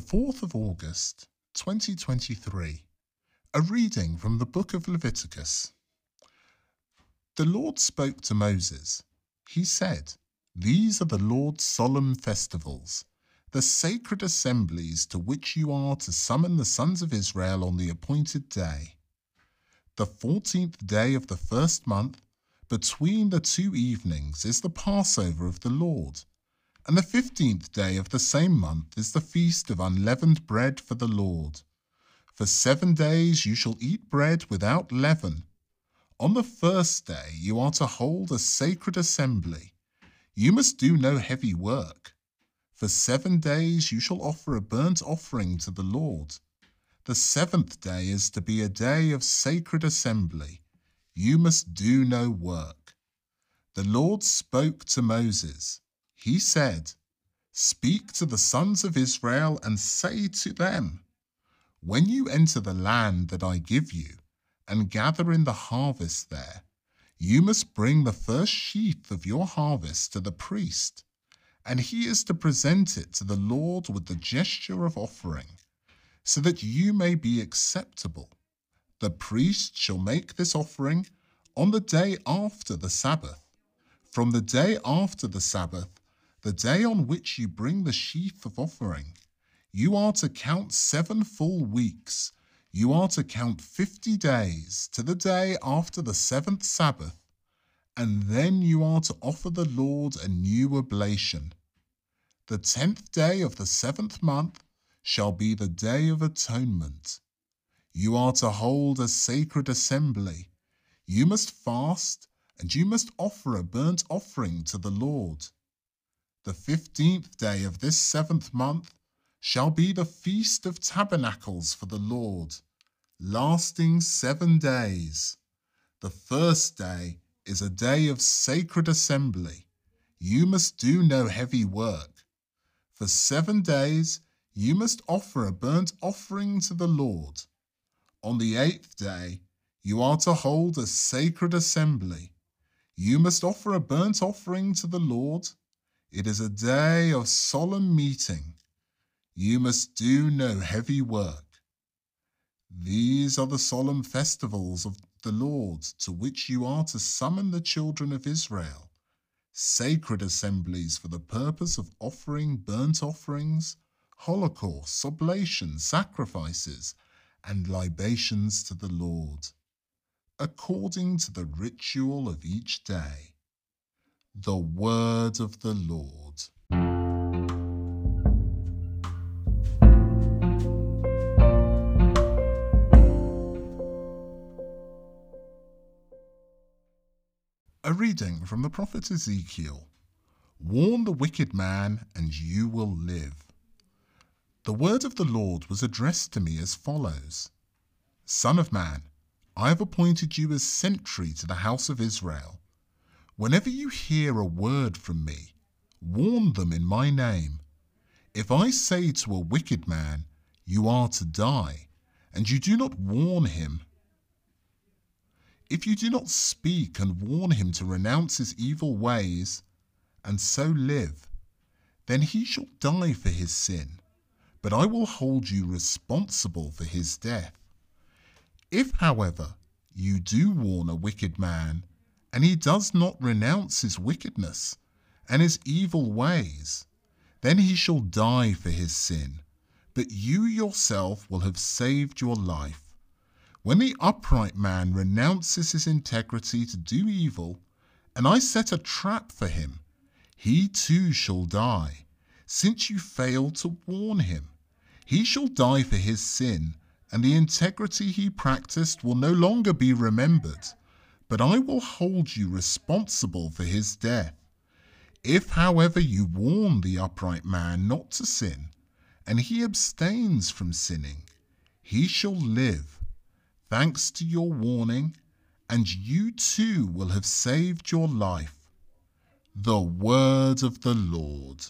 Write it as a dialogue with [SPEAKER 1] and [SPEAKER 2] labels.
[SPEAKER 1] 4th of August, 2023. A reading from the book of Leviticus. The Lord spoke to Moses. He said, These are the Lord's solemn festivals, the sacred assemblies to which you are to summon the sons of Israel on the appointed day. The fourteenth day of the first month, between the two evenings, is the Passover of the Lord and the fifteenth day of the same month is the feast of unleavened bread for the Lord. For seven days you shall eat bread without leaven. On the first day you are to hold a sacred assembly. You must do no heavy work. For seven days you shall offer a burnt offering to the Lord. The seventh day is to be a day of sacred assembly. You must do no work. The Lord spoke to Moses. He said, Speak to the sons of Israel and say to them, When you enter the land that I give you, and gather in the harvest there, you must bring the first sheaf of your harvest to the priest, and he is to present it to the Lord with the gesture of offering, so that you may be acceptable. The priest shall make this offering on the day after the Sabbath. From the day after the Sabbath, the day on which you bring the sheaf of offering, you are to count seven full weeks. You are to count fifty days to the day after the seventh Sabbath, and then you are to offer the Lord a new oblation. The tenth day of the seventh month shall be the day of atonement. You are to hold a sacred assembly. You must fast, and you must offer a burnt offering to the Lord. The fifteenth day of this seventh month shall be the Feast of Tabernacles for the Lord, lasting seven days. The first day is a day of sacred assembly. You must do no heavy work. For seven days you must offer a burnt offering to the Lord. On the eighth day you are to hold a sacred assembly. You must offer a burnt offering to the Lord it is a day of solemn meeting. You must do no heavy work. These are the solemn festivals of the Lord to which you are to summon the children of Israel, sacred assemblies for the purpose of offering burnt offerings, holocausts, oblations, sacrifices, and libations to the Lord, according to the ritual of each day. The word of the Lord. A reading from the prophet Ezekiel. Warn the wicked man, and you will live. The word of the Lord was addressed to me as follows Son of man, I have appointed you as sentry to the house of Israel. Whenever you hear a word from me, warn them in my name. If I say to a wicked man, You are to die, and you do not warn him, if you do not speak and warn him to renounce his evil ways, and so live, then he shall die for his sin, but I will hold you responsible for his death. If, however, you do warn a wicked man, and he does not renounce his wickedness and his evil ways, then he shall die for his sin, but you yourself will have saved your life. When the upright man renounces his integrity to do evil, and I set a trap for him, he too shall die, since you failed to warn him. He shall die for his sin, and the integrity he practiced will no longer be remembered but I will hold you responsible for his death. If, however, you warn the upright man not to sin, and he abstains from sinning, he shall live, thanks to your warning, and you too will have saved your life. The word of the Lord.